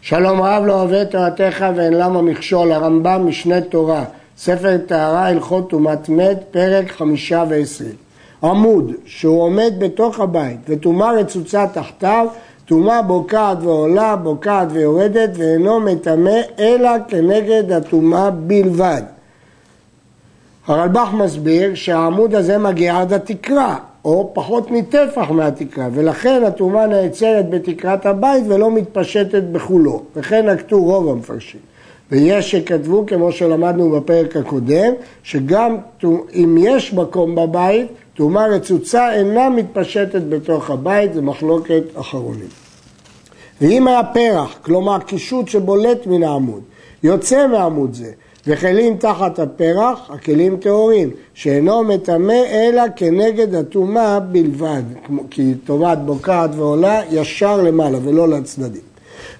שלום רב לא אוהב תורתך ואין למה מכשול, הרמב"ם משנה תורה, ספר טהרה הלכות טומאת מת, פרק חמישה ועשרים. עמוד שהוא עומד בתוך הבית וטומאה רצוצה תחתיו, טומאה בוקעת ועולה, בוקעת ויורדת ואינו מטמא אלא כנגד הטומאה בלבד. הרלב"ח מסביר שהעמוד הזה מגיע עד התקרה, או פחות מטפח מהתקרה, ולכן הטומאה נעצרת בתקרת הבית ולא מתפשטת בחולו, וכן נקטו רוב המפרשים. ויש שכתבו, כמו שלמדנו בפרק הקודם, שגם אם יש מקום בבית, טומאה רצוצה אינה מתפשטת בתוך הבית, זה מחלוקת אחרונים. ואם היה פרח, כלומר קישוט שבולט מן העמוד, יוצא מעמוד זה, וכלים תחת הפרח, הכלים טהורים, שאינו מטמא אלא כנגד הטומאה בלבד, כי טומאת בוקעת ועולה ישר למעלה ולא לצדדים.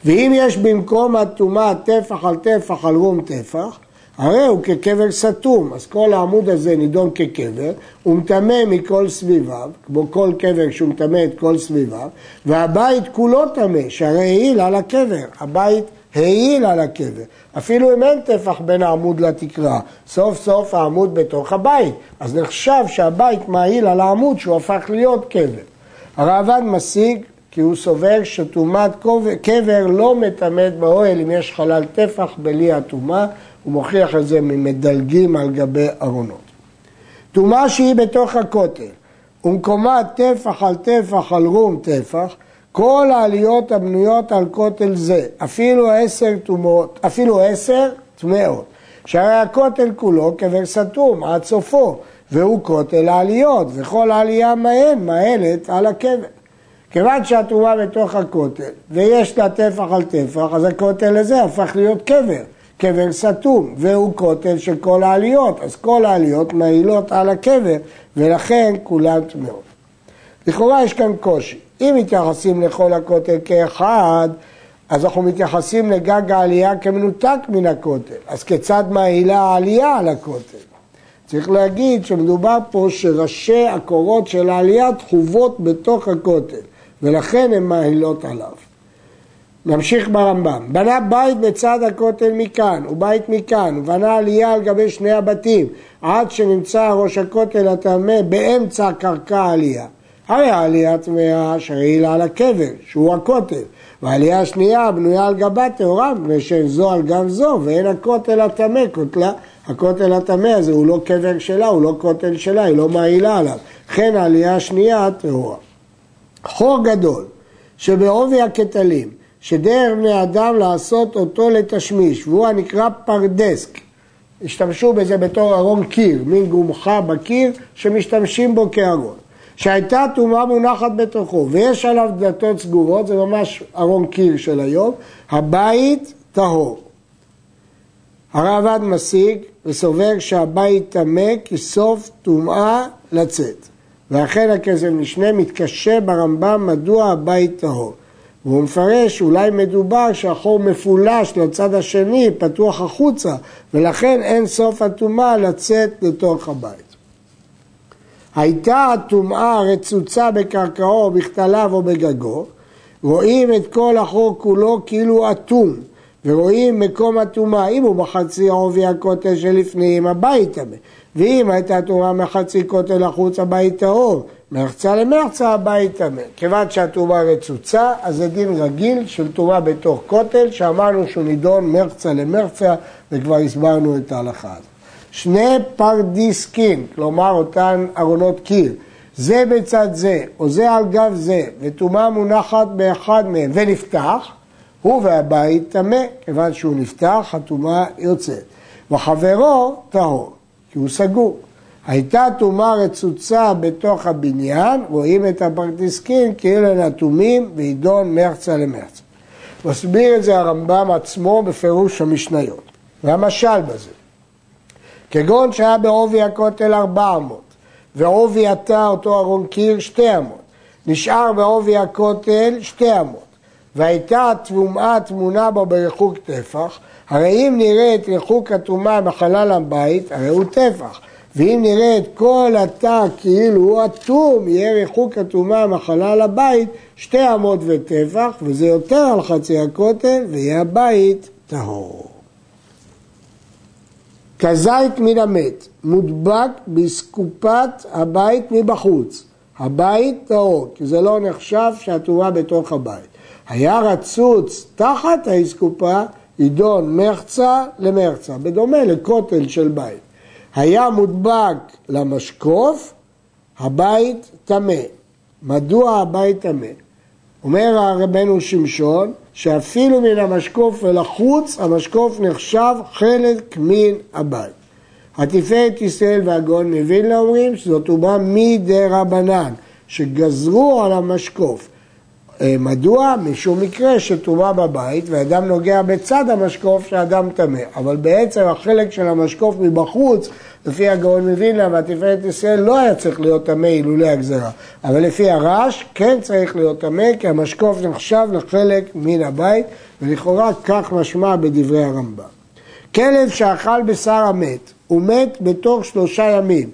ואם יש במקום הטומאה טפח על טפח על רום טפח, הרי הוא כקבר סתום, אז כל העמוד הזה נידון כקבר, הוא מטמא מכל סביביו, כמו כל קבר שהוא מטמא את כל סביביו, והבית כולו טמא, שהרי העיל על הקבר, הבית העיל על הקבר, אפילו אם אין טפח בין העמוד לתקרה, סוף סוף העמוד בתוך הבית, אז נחשב שהבית מעיל על העמוד שהוא הפך להיות קבר. הראב"ד משיג כי הוא סובר שטומאת קבר לא מטמאת באוהל אם יש חלל טפח בלי הטומאה, הוא מוכיח את זה ממדלגים על גבי ארונות. טומאה שהיא בתוך הכותל ומקומה טפח על טפח על רום טפח, כל העליות הבנויות על כותל זה, אפילו עשר טומאות, אפילו עשר טמאות, שהרי הכותל כולו קבר סתום עד סופו, והוא כותל העליות, וכל העלייה מהן מהלת על הקבר. כיוון שהטומאה בתוך הכותל, ויש לה טפח על טפח, אז הכותל הזה הפך להיות קבר, קבר סתום, והוא כותל של כל העליות, אז כל העליות מעילות על הקבר, ולכן כולן טמאות. לכאורה יש כאן קושי. אם מתייחסים לכל הכותל כאחד, אז אנחנו מתייחסים לגג העלייה כמנותק מן הכותל. אז כיצד מעילה העלייה על הכותל? צריך להגיד שמדובר פה שראשי הקורות של העלייה תחובות בתוך הכותל, ולכן הן מעילות עליו. נמשיך ברמב"ם. בנה בית בצד הכותל מכאן, ובית מכאן, ובנה עלייה על גבי שני הבתים, עד שנמצא ראש הכותל הטמא באמצע קרקע העלייה. הרי העלייה טמאה שרעילה על הקבר, שהוא הכותל, והעלייה השנייה בנויה על גבה טהורה, מפני שאין זו על גב זו, ואין הכותל הטמא כותלה. הכותל הטמא הזה הוא לא קבר שלה, הוא לא כותל שלה, היא לא מעילה עליו. לכן העלייה השנייה טהורה. חור גדול, שבעובי הכתלים, שדרך בני אדם לעשות אותו לתשמיש, והוא הנקרא פרדסק. השתמשו בזה בתור ארון קיר, מין גומחה בקיר שמשתמשים בו כארון. שהייתה טומאה מונחת בתוכו ויש עליו דלתות סגורות, זה ממש ארון קיר של היום, הבית טהור. הרעב"ד משיג וסובר שהבית טמא כי סוף טומאה לצאת. ואכן הכסף משנה מתקשה ברמב"ם מדוע הבית טהור. והוא מפרש שאולי מדובר שהחור מפולש לצד השני, פתוח החוצה, ולכן אין סוף הטומאה לצאת לתוך הבית. הייתה הטומאה רצוצה בקרקעו בכתליו או בגגו, רואים את כל החור כולו כאילו אטום, ורואים מקום הטומאה, אם הוא בחצי עובי הכותל שלפנים, הבית טמא, ואם הייתה טומאה מחצי כותל החוץ, הבית טהור, מרצה למרצה הבית טמא. כיוון שהטומאה רצוצה, אז זה דין רגיל של טומאה בתוך כותל, שאמרנו שהוא נידון מרצה למרצה, וכבר הסברנו את ההלכה הזאת. שני פרדיסקין, כלומר אותן ארונות קיר, זה בצד זה, או זה על גב זה, וטומאה מונחת באחד מהם ונפתח, הוא והבית טמא, כיוון שהוא נפתח, הטומאה יוצאת. וחברו טהור, כי הוא סגור. הייתה טומאה רצוצה בתוך הבניין, רואים את הפרדיסקין כאילו הן אטומים וידון מרצה למרצה. מסביר את זה הרמב"ם עצמו בפירוש המשניות. והמשל בזה, כגון שהיה בעובי הכותל ארבע אמות, ועובי התא, אותו ארון קיר, שתי אמות. נשאר בעובי הכותל שתי אמות. והייתה הטומאה טמונה בו בריחוק טפח, הרי אם נראה את ריחוק הטומאה בחלל הבית, הרי הוא טפח. ואם נראה את כל התא כאילו הוא אטום, יהיה ריחוק הטומאה מהחלל הבית שתי אמות וטפח, וזה יותר על חצי הכותל, ויהיה הבית טהור. כזית מן המת, מודבק בסקופת הבית מבחוץ. הבית טהור, כי זה לא נחשב שהטומאה בתוך הבית. היה רצוץ תחת האסקופה, יידון מחצה למחצה, בדומה לכותל של בית. היה מודבק למשקוף, הבית טמא. מדוע הבית טמא? אומר רבנו שמשון, שאפילו מן המשקוף ולחוץ, המשקוף נחשב חלק מן הבית. התפארת ישראל והגאון מווילנה אומרים שזאת אומה מדי רבנן, שגזרו על המשקוף. אה, מדוע? משום מקרה שטומאה בבית ואדם נוגע בצד המשקוף שאדם טמא, אבל בעצם החלק של המשקוף מבחוץ, לפי הגאון מווילנה והתפארת ישראל לא היה צריך להיות טמא אילולא הגזרה, אבל לפי הרעש כן צריך להיות טמא כי המשקוף נחשב לחלק מן הבית ולכאורה כך משמע בדברי הרמב"ם. כלב שאכל בשר המת, הוא מת בתוך שלושה ימים.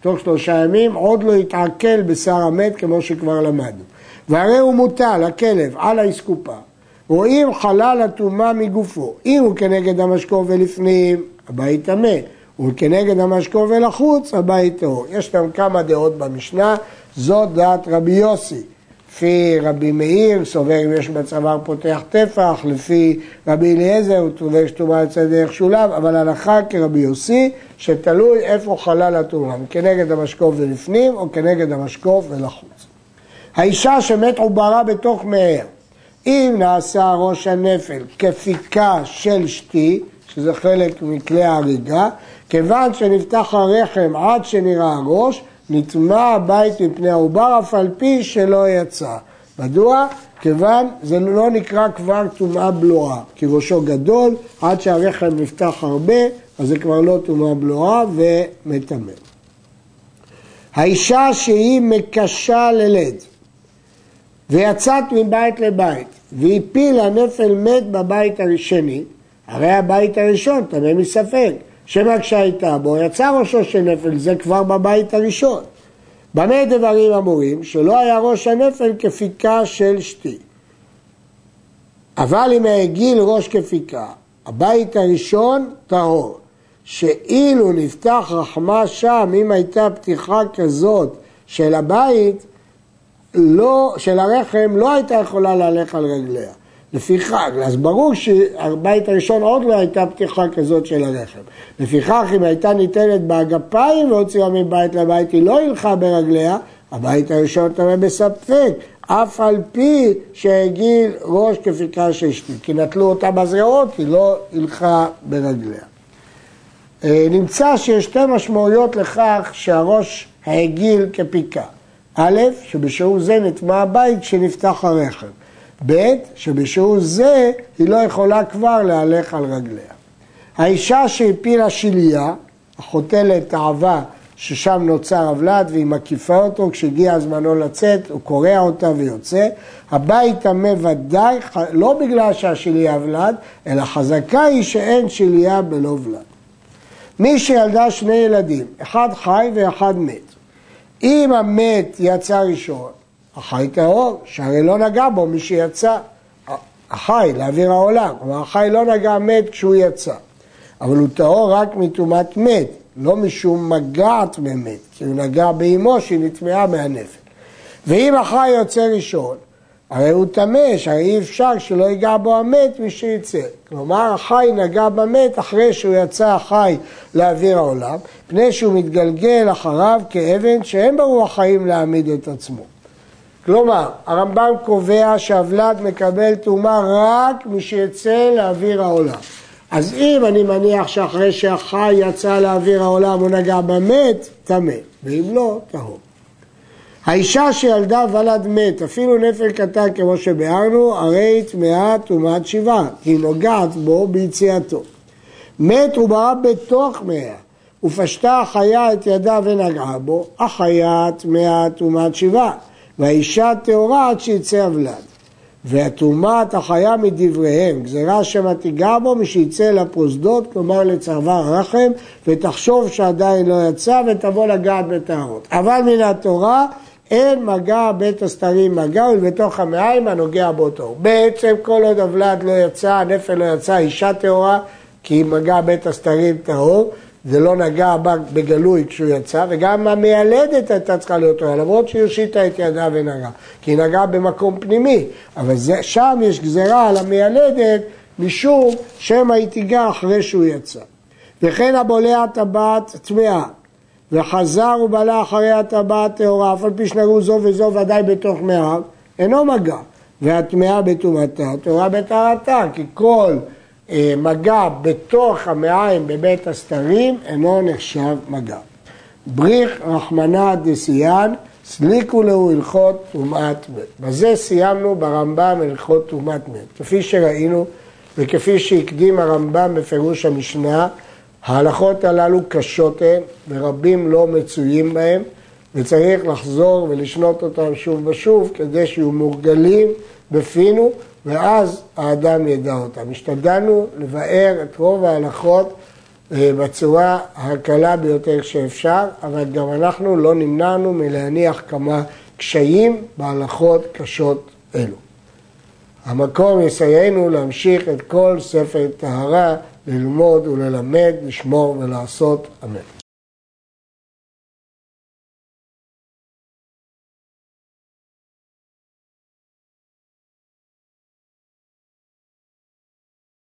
תוך שלושה ימים עוד לא יתעכל בשר המת כמו שכבר למדנו. והרי הוא מוטל, הכלב, על האסקופה. רואים חלל הטומאה מגופו. אם הוא כנגד המשקוף ולפנים, הבית טמא. וכנגד המשקוף ולחוץ, הבית טהור. יש להם כמה דעות במשנה, זאת דעת רבי יוסי. לפי רבי מאיר, סובר אם יש בצוואר פותח טפח, לפי רבי אליעזר הוא סובר שטומאה יוצא דרך שולב, אבל הלכה כרבי יוסי, שתלוי איפה חלל הטומאה, כנגד המשקוף ולפנים או כנגד המשקוף ולחוץ. האישה שמת עוברה בתוך מאר, אם נעשה ראש הנפל כפיקה של שתי, שזה חלק מכלי ההריגה, כיוון שנפתח הרחם עד שנראה הראש, נטמע הבית מפני העובר אף על פי שלא יצא. מדוע? כיוון זה לא נקרא כבר טומאה בלועה, כי ראשו גדול, עד שהרחם נפתח הרבה, אז זה כבר לא טומאה בלועה ומטמא. האישה שהיא מקשה ללד ויצאת מבית לבית והפילה נפל מת בבית השני, הרי הבית הראשון טמא מספק. שמקשה הייתה בו, יצא ראשו של נפל, זה כבר בבית הראשון. במה דברים אמורים? שלא היה ראש הנפל כפיקה של שתי. אבל אם העגיל ראש כפיקה, הבית הראשון טהור, שאילו נפתח רחמה שם, אם הייתה פתיחה כזאת של הבית, לא, של הרחם, לא הייתה יכולה להלך על רגליה. לפיכך, אז ברור שהבית הראשון עוד לא הייתה פתיחה כזאת של הרחם. לפיכך, אם הייתה ניתנת באגפיים והוציאה מבית לבית, היא לא הלכה ברגליה, הבית הראשון תראה בספק, אף על פי שהגיל ראש כפיקה של אשתי, כי נטלו אותה בזרועות, היא לא הלכה ברגליה. אה, נמצא שיש שתי משמעויות לכך שהראש העגיל כפיקה. א', שבשיעור זה נטמע הבית כשנפתח הרחם. ב', שבשיעור זה היא לא יכולה כבר להלך על רגליה. האישה שהפילה שליה, החותלת תאווה ששם נוצר הוולד והיא מקיפה אותו, כשהגיע זמנו לצאת הוא קורע אותה ויוצא. הבית טמא ודאי, לא בגלל שהשליה ולד, אלא חזקה היא שאין שליה בלא ולד. מי שילדה שני ילדים, אחד חי ואחד מת. אם המת יצא ראשון, החי טהור, שהרי לא נגע בו מי שיצא. החי, לאוויר העולם, אבל החי לא נגע מת כשהוא יצא. אבל הוא טהור רק מטומאת מת, לא משום מגעת ממת, כי הוא נגע באימו שהיא נטמעה מהנפל. ואם החי יוצא ראשון, הרי הוא טמא, שהרי אי אפשר שלא ייגע בו המת מי שיצא. כלומר, החי נגע במת אחרי שהוא יצא החי לאוויר העולם, פני שהוא מתגלגל אחריו כאבן שאין ברוח חיים להעמיד את עצמו. כלומר, הרמב"ם קובע שהוולד מקבל טומאה רק משיצא לאוויר העולם. אז אם אני מניח שאחרי שהחי יצא לאוויר העולם הוא נגע במת, טמא, ואם לא, טהור. האישה שילדה ולד מת, אפילו נפל קטן כמו שביארנו, הרי טמאה טומאת שבעה, כי נוגעת בו ביציאתו. מת הוא ברא בתוך מאה, ופשטה החיה את ידה ונגעה בו, החיה טמאה טומאת שבעה. והאישה טהורה עד שיצא הוולד. והטומאת החיה מדבריהם, גזירה שמתיגה בו משיצא לפרוזדות, כלומר לצרבה רחם, ותחשוב שעדיין לא יצא ותבוא לגעת בטהרות. אבל מן התורה אין מגע בית הסתרים מגע ולבתוך המעיים הנוגע בו טהור. בעצם כל עוד הוולד לא יצא, הנפל לא יצא, אישה טהורה, כי מגע בית הסתרים טהור, זה לא נגע בגלוי כשהוא יצא, וגם המיילדת הייתה צריכה להיות טהורה, למרות שהיא הושיטה את ידה ונגעה, כי היא נגעה במקום פנימי, אבל זה, שם יש גזרה על המיילדת משום שמא היא תיגע אחרי שהוא יצא. וכן הבולע טבעת טמאה, וחזר ובלע אחרי הטבעת טהורה, אף על פי שנגעו זו וזו ודאי בתוך מאיו, אינו מגע, והטמאה בטומאתה, טהורה בטהרתה, כי כל אה, מגע בתוך המעיים בבית הסתרים אינו נחשב מגע. בריך רחמנא דסיאן סליקו לו הלכות טומאת מת. בזה סיימנו ברמב"ם הלכות טומאת מת. כפי שראינו וכפי שהקדים הרמב"ם בפירוש המשנה, ההלכות הללו קשות הן ורבים לא מצויים בהן וצריך לחזור ולשנות אותם שוב ושוב כדי שיהיו מורגלים בפינו ואז האדם ידע אותם. השתדלנו לבאר את רוב ההלכות אה, בצורה הקלה ביותר שאפשר, אבל גם אנחנו לא נמנענו מלהניח כמה קשיים בהלכות קשות אלו. המקום יסייענו להמשיך את כל ספר טהרה, ללמוד וללמד, לשמור ולעשות, אמן.